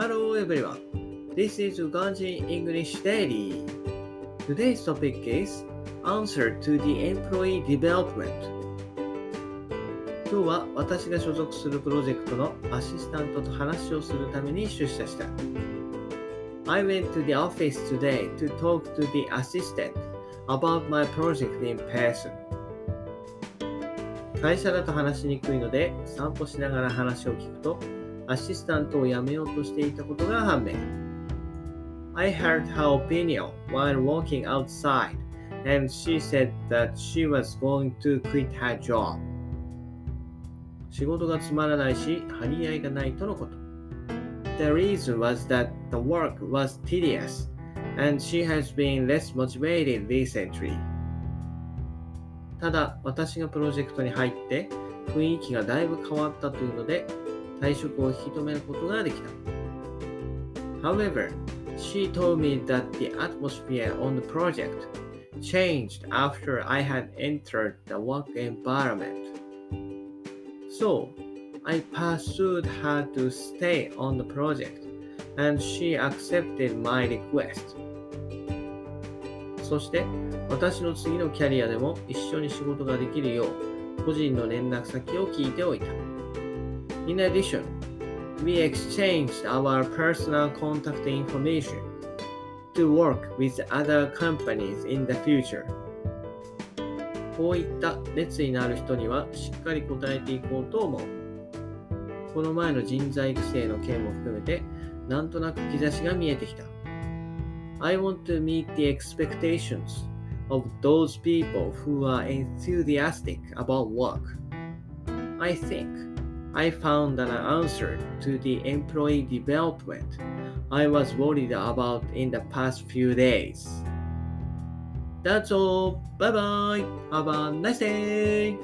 Hello everyone. This is Uganjin English Daily. Today's topic is Answer to the Employee Development. 今日は私が所属するプロジェクトのアシスタントと話をするために出社した。I went to the office today to talk to the assistant about my project in person. 会社だと話しにくいので散歩しながら話を聞くとアシスタントを辞めようとしていたことが判明。I heard her opinion while walking outside and she said that she was going to quit her job. 仕事がつまらないし張り合いがないとのこと。The reason was that the work was tedious and she has been less motivated recently. ただ、私がプロジェクトに入って雰囲気がだいぶ変わったというので、退職を引き止めることができた。However, she told me that the atmosphere on the project changed after I had entered the work environment. So, I pursued her to stay on the project and she accepted my request. そして私の次のキャリアでも一緒に仕事ができるよう個人の連絡先を聞いておいた。In addition, we exchanged our personal contact information to work with other companies in the future. こういった熱意のある人にはしっかり答えていこうと思う。この前の人材育成の件も含めて、なんとなく兆しが見えてきた。I want to meet the expectations of those people who are enthusiastic about work. I think I found an answer to the employee development I was worried about in the past few days. That's all. Bye bye. Have a nice day.